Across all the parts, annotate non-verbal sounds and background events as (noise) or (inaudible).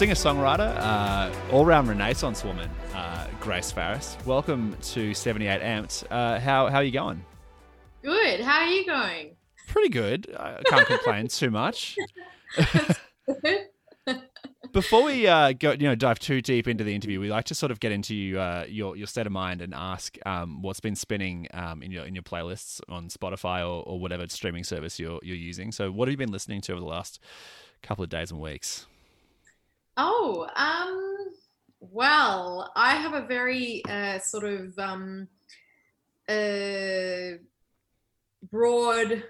singer songwriter, uh, all round Renaissance woman, uh, Grace Farriss. Welcome to 78 Amped. Uh, how, how are you going? Good. How are you going? Pretty good. I can't complain too much. (laughs) Before we uh, go, you know, dive too deep into the interview, we like to sort of get into uh, your your state of mind and ask um, what's been spinning um, in your in your playlists on Spotify or, or whatever streaming service you're you're using. So, what have you been listening to over the last couple of days and weeks? Oh, um, well, I have a very uh, sort of um, uh, broad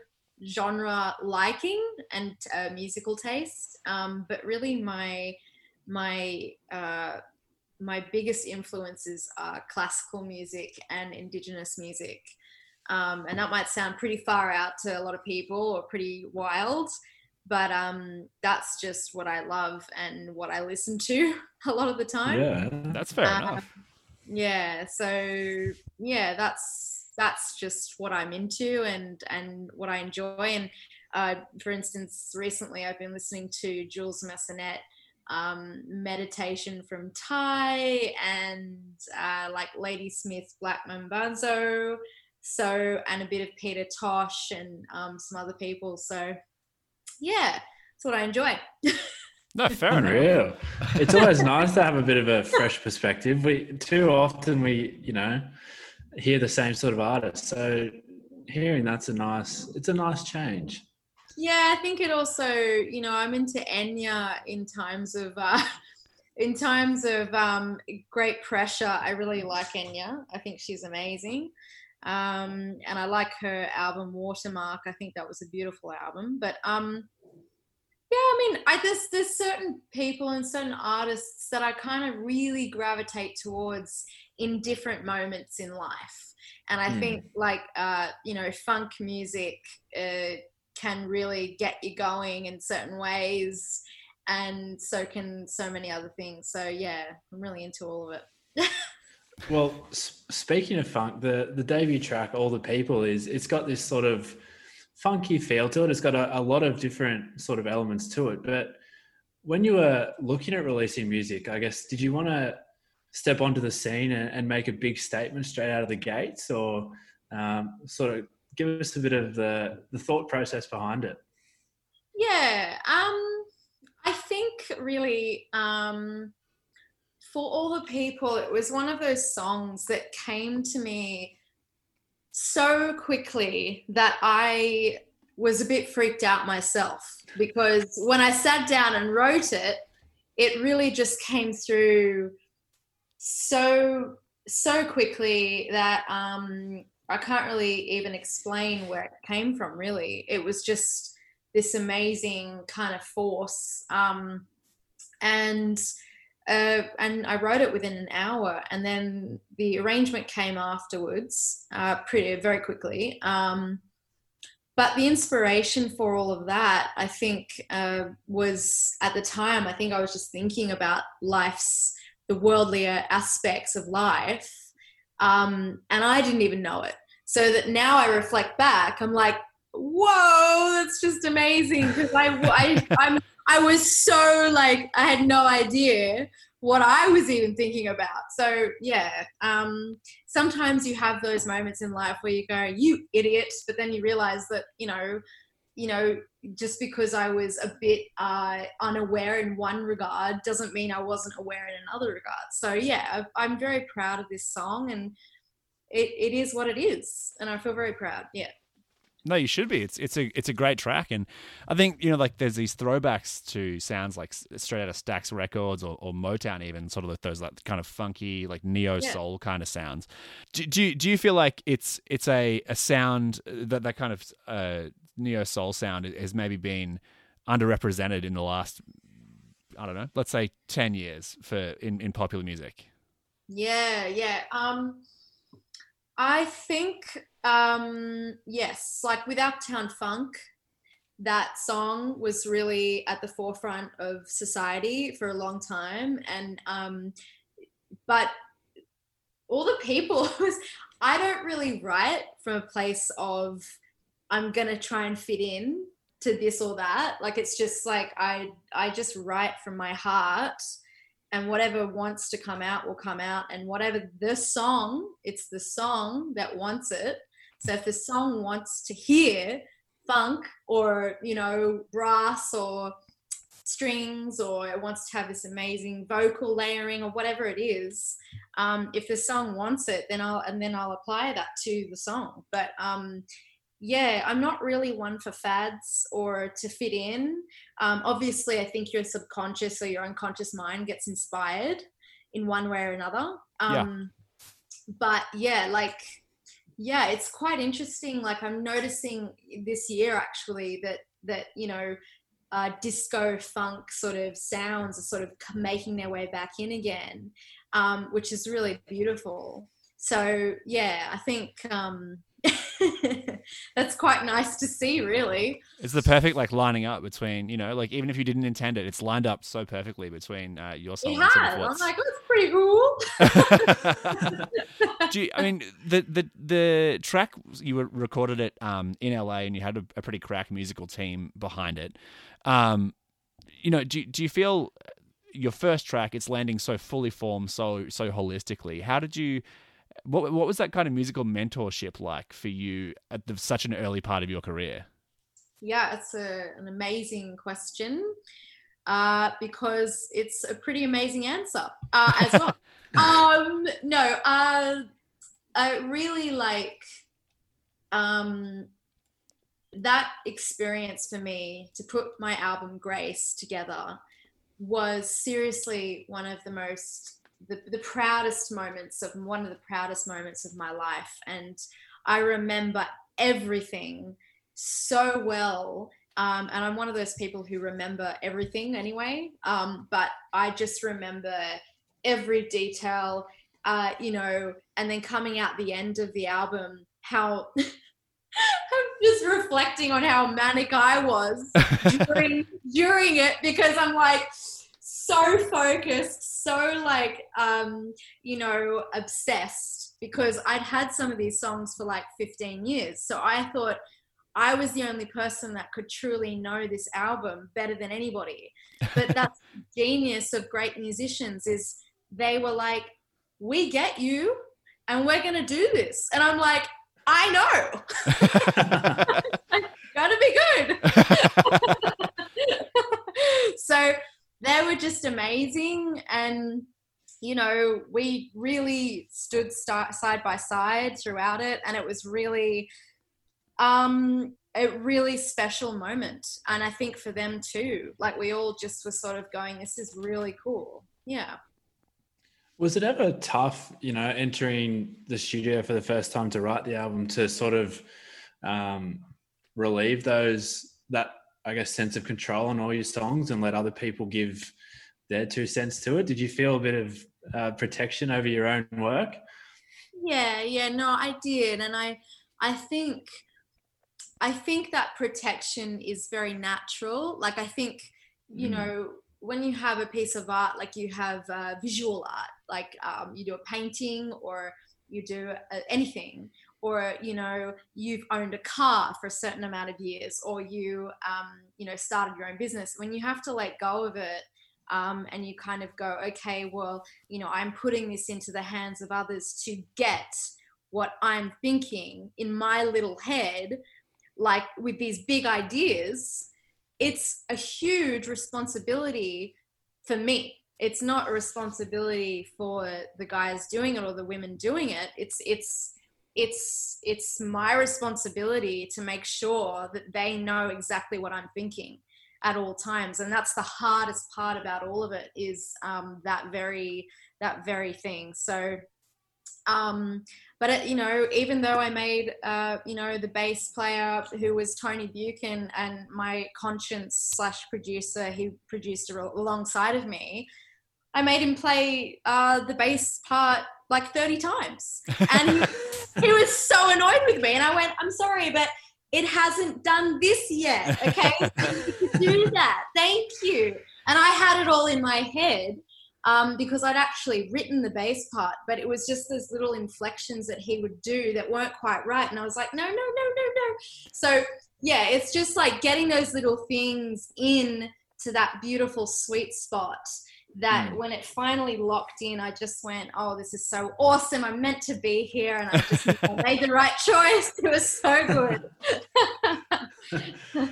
genre liking and uh, musical taste, um, but really my my uh, my biggest influences are classical music and indigenous music. Um, and that might sound pretty far out to a lot of people or pretty wild, but um, that's just what I love and what I listen to (laughs) a lot of the time. Yeah, that's fair um, enough. Yeah, so yeah, that's that's just what I'm into and and what I enjoy. And uh, for instance, recently I've been listening to Jules Massenet um, meditation from Thaïs and uh, like Ladysmith Black Mambazo, so and a bit of Peter Tosh and um, some other people. So yeah, that's what I enjoy. (laughs) No, fair Unreal. enough. it's always nice to have a bit of a fresh perspective. We too often we, you know, hear the same sort of artists. So hearing that's a nice it's a nice change. Yeah, I think it also, you know, I'm into Enya in times of uh (laughs) in times of um great pressure. I really like Enya. I think she's amazing. Um and I like her album Watermark. I think that was a beautiful album. But um yeah, I mean, I there's there's certain people and certain artists that I kind of really gravitate towards in different moments in life, and I mm. think like uh, you know, funk music uh, can really get you going in certain ways, and so can so many other things. So yeah, I'm really into all of it. (laughs) well, speaking of funk, the the debut track, "All the People," is it's got this sort of funky feel to it. It's got a, a lot of different sort of elements to it. But when you were looking at releasing music, I guess, did you want to step onto the scene and, and, make a big statement straight out of the gates or um, sort of give us a bit of the, the thought process behind it? Yeah, um, I think really um, for all the people, it was one of those songs that came to me so quickly that I was a bit freaked out myself because when I sat down and wrote it, it really just came through so so quickly that um, I can't really even explain where it came from. Really, it was just this amazing kind of force, um, and uh, and I wrote it within an hour, and then the arrangement came afterwards, uh, pretty very quickly. Um, but the inspiration for all of that, I think, uh, was at the time. I think I was just thinking about life's the worldlier aspects of life, um, and I didn't even know it. So that now I reflect back, I'm like, whoa, that's just amazing because I, I I'm I was so like I had no idea what I was even thinking about. So yeah, um, sometimes you have those moments in life where you go, "You idiot," but then you realize that you know, you know, just because I was a bit uh, unaware in one regard doesn't mean I wasn't aware in another regard. So yeah, I'm very proud of this song, and it, it is what it is, and I feel very proud. Yeah. No, you should be. It's it's a it's a great track, and I think you know like there's these throwbacks to sounds like straight out of Stax Records or, or Motown, even sort of like those like kind of funky like neo soul yeah. kind of sounds. Do, do you, do you feel like it's it's a a sound that that kind of uh, neo soul sound has maybe been underrepresented in the last I don't know, let's say ten years for in in popular music? Yeah, yeah. Um, I think um, yes, like with Uptown Funk, that song was really at the forefront of society for a long time. And, um, but all the people (laughs) was, I don't really write from a place of, I'm to try and fit in. to this or that. Like it's just like I I just write from my heart and whatever wants to come out will come out and whatever the song, it's the song that wants it. So if the song wants to hear funk or, you know, brass or strings or it wants to have this amazing vocal layering or whatever it is um, if the song wants it then i'll and then i'll apply that to the song. But um, yeah i'm not really one for fads or to fit in. Um, obviously i think your subconscious or your unconscious mind gets inspired in one way or another. Yeah. Um, but yeah like yeah it's quite interesting like i'm noticing this year actually that that you know uh, disco funk sort of sounds are sort of making their way back in again, um, which is really beautiful. So yeah, I think um, (laughs) that's quite nice to see. Really, it's the perfect like lining up between you know like even if you didn't intend it, it's lined up so perfectly between uh, your song. It has. Sort of I'm like, oh, pretty cool. (laughs) Do you, I mean the the the track you recorded it um, in LA and you had a, a pretty crack musical team behind it. Um, you know, do do you feel your first track it's landing so fully formed, so so holistically? How did you? What what was that kind of musical mentorship like for you at the, such an early part of your career? Yeah, it's a, an amazing question uh, because it's a pretty amazing answer uh, as well. (laughs) um, no, uh, I really like um, that experience for me to put my album Grace together was seriously one of the most the, the proudest moments of one of the proudest moments of my life and i remember everything so well um, and i'm one of those people who remember everything anyway um, but i just remember every detail uh, you know and then coming out the end of the album how (laughs) I'm just reflecting on how manic I was during (laughs) during it because I'm like so focused, so like um, you know, obsessed because I'd had some of these songs for like 15 years. So I thought I was the only person that could truly know this album better than anybody. But (laughs) that's the genius of great musicians is they were like, we get you and we're going to do this. And I'm like, I know. (laughs) (laughs) Gotta be good. so they were just amazing. And, you know, we really stood st- side by side throughout it. And it was really, um, a really special moment. And I think for them too, like we all just were sort of going, this is really cool. Yeah. Was it ever tough, you know, entering the studio for the first time to write the album to sort of um, relieve those that I guess sense of control on all your songs and let other people give their two cents to it? Did you feel a bit of uh, protection over your own work? Yeah, yeah, no, I did, and I, I think, I think that protection is very natural. Like I think, you mm. know, when you have a piece of art, like you have uh, visual art, like um, you do a painting or you do uh, anything, or you know you've owned a car for a certain amount of years, or you um, you know started your own business. When you have to let go of it. Um, and you kind of go, okay, well, you know, I'm putting this into the hands of others to get what I'm thinking in my little head, like with these big ideas it's a huge responsibility for me. It's not a responsibility for the guys doing it or the women doing it. It's it's it's it's my responsibility to make sure that they know exactly what i'm thinking at all times. And that's the hardest part about all of it is um, that very that very thing. So um, but it, you know, even though I made, uh, you know, the bass player who was Tony Buchen and my conscience slash producer, he produced alongside of me. I made him play uh, the bass part like 30 times. (laughs) And he, he was so annoyed with me. And I went, I'm sorry, but it hasn't done this yet. Okay. so (laughs) you do that. Thank you. And I had it all in my head um, because I'd actually written the bass part, but it was just those little inflections that he would do that weren't quite right. And I was like, no, no, no, no, no. So yeah, it's just like getting those little things in to that beautiful sweet spot that mm. when it finally locked in, I just went, oh, this is so awesome. I'm meant to be here. And I just made the right choice. (laughs) It was so good.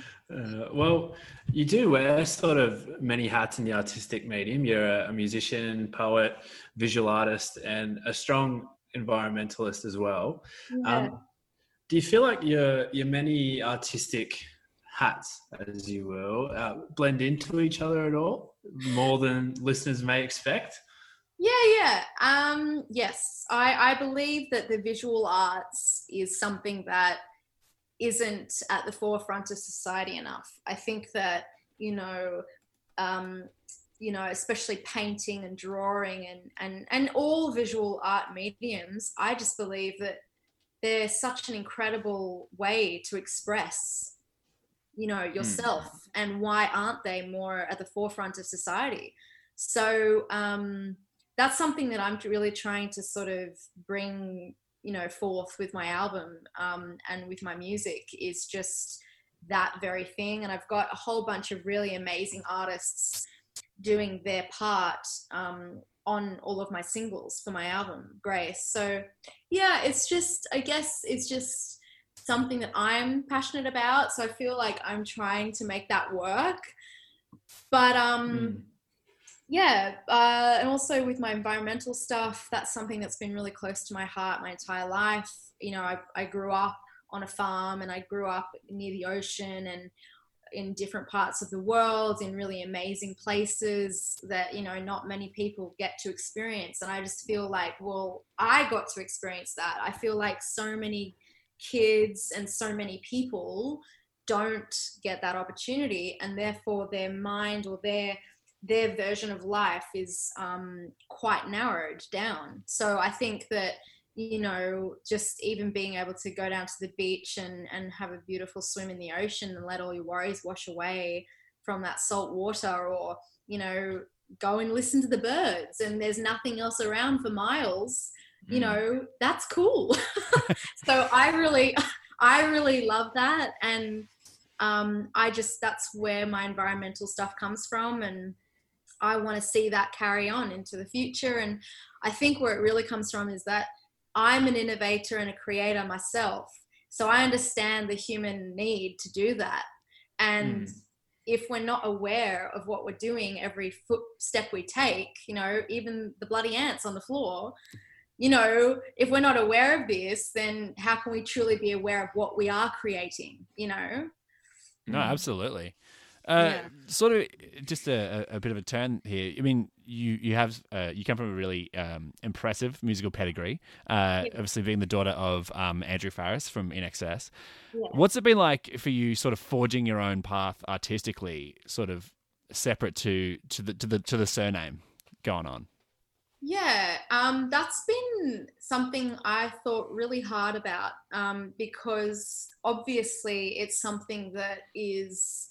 (laughs) Uh, well, you do wear sort of many hats in the artistic medium. You're a, musician, poet, visual artist, and a strong environmentalist as well. Yeah. Um, do you feel like your your many artistic hats, as you will, uh, blend into each other at all, more than listeners may expect? Yeah, yeah. Um, yes, I, I believe that the visual arts is something that isn't at the forefront of society enough. I think that you know, um, you know, especially painting and drawing and and and all visual art mediums. I just believe that they're such an incredible way to express you know hmm. yourself mm. and why aren't they more at the forefront of society so um, that's something that i'm really trying to sort of bring you know forth with my album um, and with my music is just that very thing. And i've got a whole bunch of really amazing artists doing their part um, on all of my singles for my album grace. So yeah it's just i guess it's just something that i'm passionate about. So i feel like i'm trying to make that work. But um mm yeah uh, and also with my environmental stuff that's something that's been really close to my heart my entire life. You know I, I grew up on a farm and i grew up near the ocean and in different parts of the world in really amazing places that you know not many people get to experience. And i just feel like well i got to experience that. I feel like so many kids and so many people don't get that opportunity and therefore their mind or their their version of life is um, quite narrowed down. So I think that you know just even being able to go down to the beach and and have a beautiful swim in the ocean and let all your worries wash away from that salt water or you know go and listen to the birds and there's nothing else around for miles mm. you know that's cool (laughs) so i really i really love that and um, i just that's where my environmental stuff comes from and I want to see that carry on into the future. And I think where it really comes from is that I'm an innovator and a creator myself. So I understand the human need to do that. And mm. if we're not aware of what we're doing every footstep we take, you know, even the bloody ants on the floor, you know, if we're not aware of this, then how can we truly be aware of what we are creating, you know? No, absolutely. Uh, yeah. Sort of just a, a, bit of a turn here. I mean, you you have uh, you come from a really um, impressive musical pedigree. Uh, yeah. Obviously, being the daughter of um, Andrew Farriss from INXS. Yeah. What's it been like for you, sort of forging your own path artistically, sort of separate to to the to the to the surname going on? Yeah, um, that's been something I thought really hard about um, because obviously it's something that is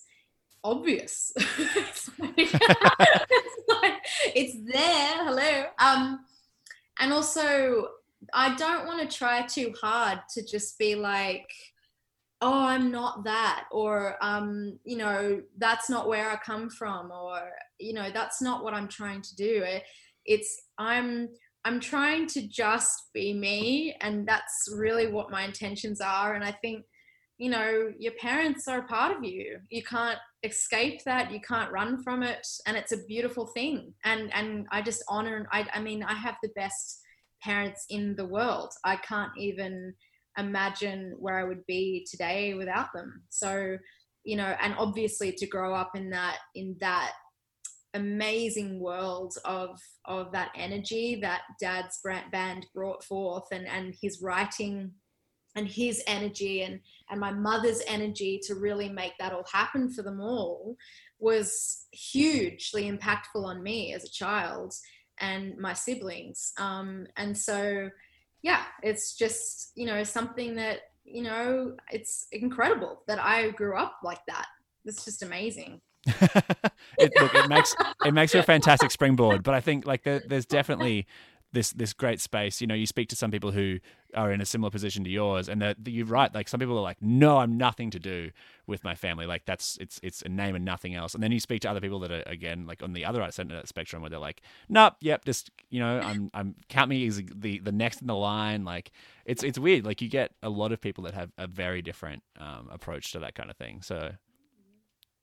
obvious. (laughs) it's, like, it's, (laughs) like, (laughs) it's there. Hello. Um, and also, I don't want to try too hard to just be like, oh, I'm not that, or um, you know, that's not where I come from, or you know, that's not what I'm trying to do. It, it's I'm I'm trying to just be me, and that's really what my intentions are. And I think you know your parents are a part of you you can't escape that you can't run from it and it's a beautiful thing. And and i just honor i, I mean i have the best parents in the world. I can't even imagine where i would be today without them. So you know and obviously to grow up in that in that amazing world of of that energy that dad's band brought forth and and his writing and his energy and and my mother's energy to really make that all happen for them all was hugely impactful on me as a child and my siblings um, and so yeah it's just you know something that you know it's incredible that i grew up like that it's just amazing (laughs) it, look, it makes it makes for a fantastic springboard. But I think like there, there's definitely this this great space. You know, you speak to some people who are in a similar position to yours, and that you're right. Like some people are like, "No, I'm nothing to do with my family. Like that's it's it's a name and nothing else." And then you speak to other people that are again like on the other side of that spectrum, where they're like, "Nope, yep, just you know, I'm I'm count me as the the next in the line." Like it's it's weird. Like you get a lot of people that have a very different um, approach to that kind of thing. So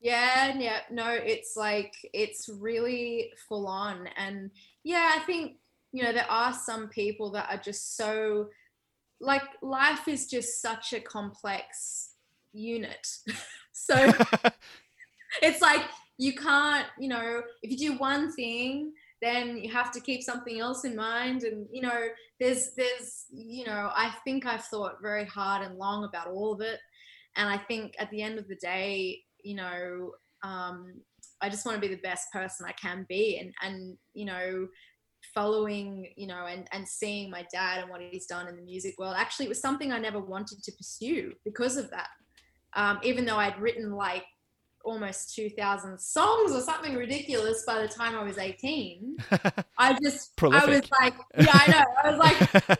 yeah, yeah, no, it's like it's really full on, and yeah, I think you know, there are some people that are just so like life is just such a complex unit. (laughs) so (laughs) it's like you can't, you know, if you do one thing, then you have to keep something else in mind. And you know there's there's you know i think i've thought very hard and long about all of it. And i think at the end of the day you know um, i just want to be the best person i can be. And and you know following you know and and seeing my dad and what he's done in the music world. Actually it was something i never wanted to pursue because of that. Um, even though i'd written like almost 2000 songs or something ridiculous by the time i was 18 (laughs) i just Prolific. i was like yeah i know. I was like (laughs)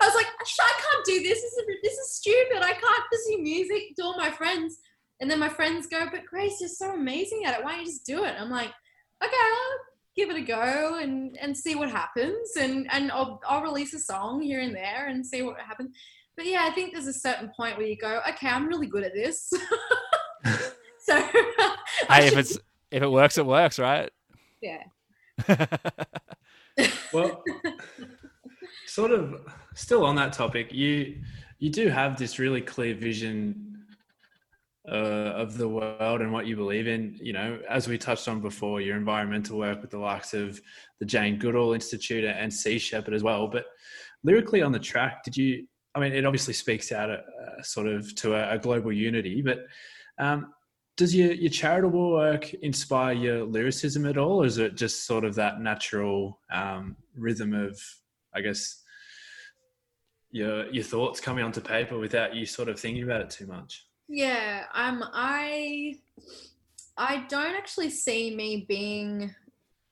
i was like i can't do this. This is, this is stupid. I can't pursue music to all my friends. And then my friends go but grace you're so amazing at it. Why don't you just do it? I'm like okay I'll give it a go and and see what happens. And and I'll, I'll release a song here and there and see what happens. But yeah i think there's a certain point where you go okay i'm really good at this. (laughs) So (laughs) hey if it's if it works it works right? Yeah. (laughs) Well sort of still on that topic you you do have this really clear vision uh, of the world and what you believe in. You know, as we touched on before, your environmental work with the likes of the Jane Goodall Institute and Sea Shepherd as well. But lyrically on the track, did you? I mean, it obviously speaks out a, a sort of to a, a global unity, but um, does your, your charitable work inspire your lyricism at all, or is it just sort of that natural um, rhythm of, I guess, your your thoughts coming onto paper without you sort of thinking about it too much? Yeah, um, I I don't actually see me being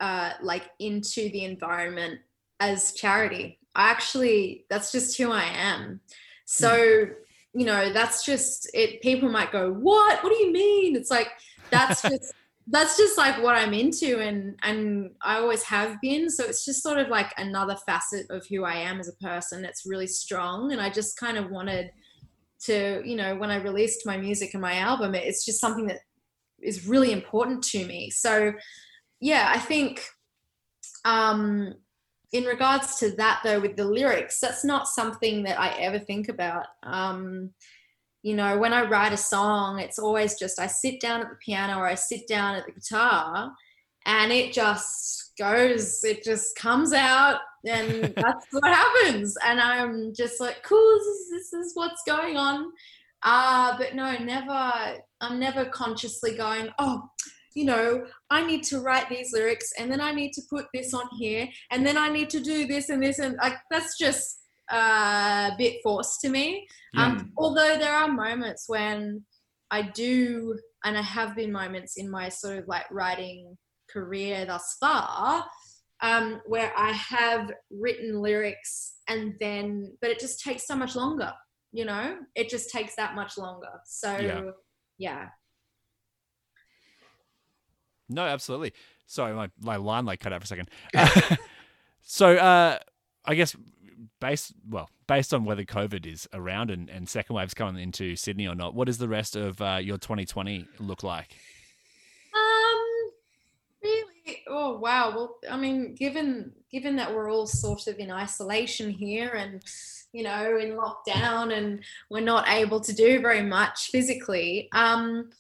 uh, like into the environment as charity. I actually that's just who I am. So mm. you know, that's just it. People might go, "What? What do you mean?" It's like that's (laughs) just that's just like what I'm into, and and I always have been. So it's just sort of like another facet of who I am as a person. It's really strong, and I just kind of wanted to you know when i released my music and my album it's just something that is really important to me. So yeah i think um in regards to that though with the lyrics that's not something that i ever think about. Um you know when i write a song it's always just i sit down at the piano or i sit down at the guitar and it just goes it just comes out and (laughs) that's what happens. And i'm just like cool this is, this is what's going on. Uh but no never i'm never consciously going oh you know i need to write these lyrics and then i need to put this on here and then i need to do this and this and like that's just uh, a bit forced to me. Yeah. um, although there are moments when i do and i have been moments in my sort of like writing career thus far um, where I have written lyrics and then, but it just takes so much longer, you know? It just takes that much longer. So, yeah. yeah. No, absolutely. Sorry, my, my line like cut out for a second. (laughs) so, uh, I guess based well based on whether COVID is around and, and second waves coming into Sydney or not, what does the rest of uh, your 2020 look like? Oh wow well i mean given given that we're all sort of in isolation here and you know in lockdown and we're not able to do very much physically um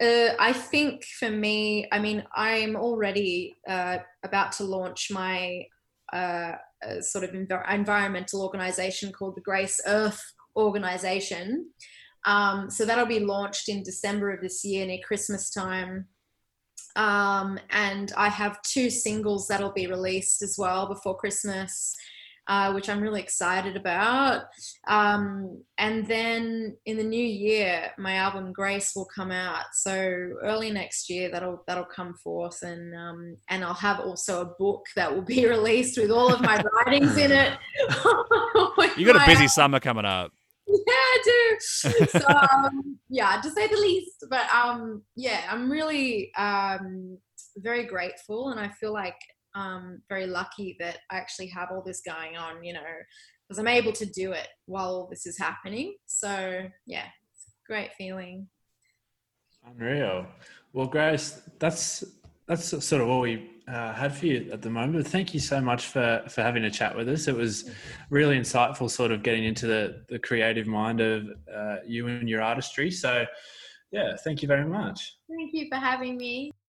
uh, I think for me, I mean, I'm already uh, about to launch my uh, sort of env- environmental organization called the Grace Earth Organization. Um, so that'll be launched in December of this year, near Christmas time. Um, and I have two singles that'll be released as well before Christmas. uh, which I'm really excited about. Um, and then in the new year, my album Grace will come out. So early next year, that'll that'll come forth, and um, and I'll have also a book that will be (laughs) released with all of my writings in it. (laughs) you got a busy summer coming up. (laughs) So, (laughs) um, yeah, to say the least. But um, yeah, I'm really um, very grateful, and I feel like um, very lucky that I actually have all this going on, you know, because I'm able to do it while all this is happening. So, yeah, great feeling. Unreal. Well, Grace, that's that's sort of all we uh, had for you at the moment. Thank you so much for for having a chat with us. It was really insightful, sort of getting into the the creative mind of uh, you and your artistry. So, yeah, thank you very much. Thank you for having me.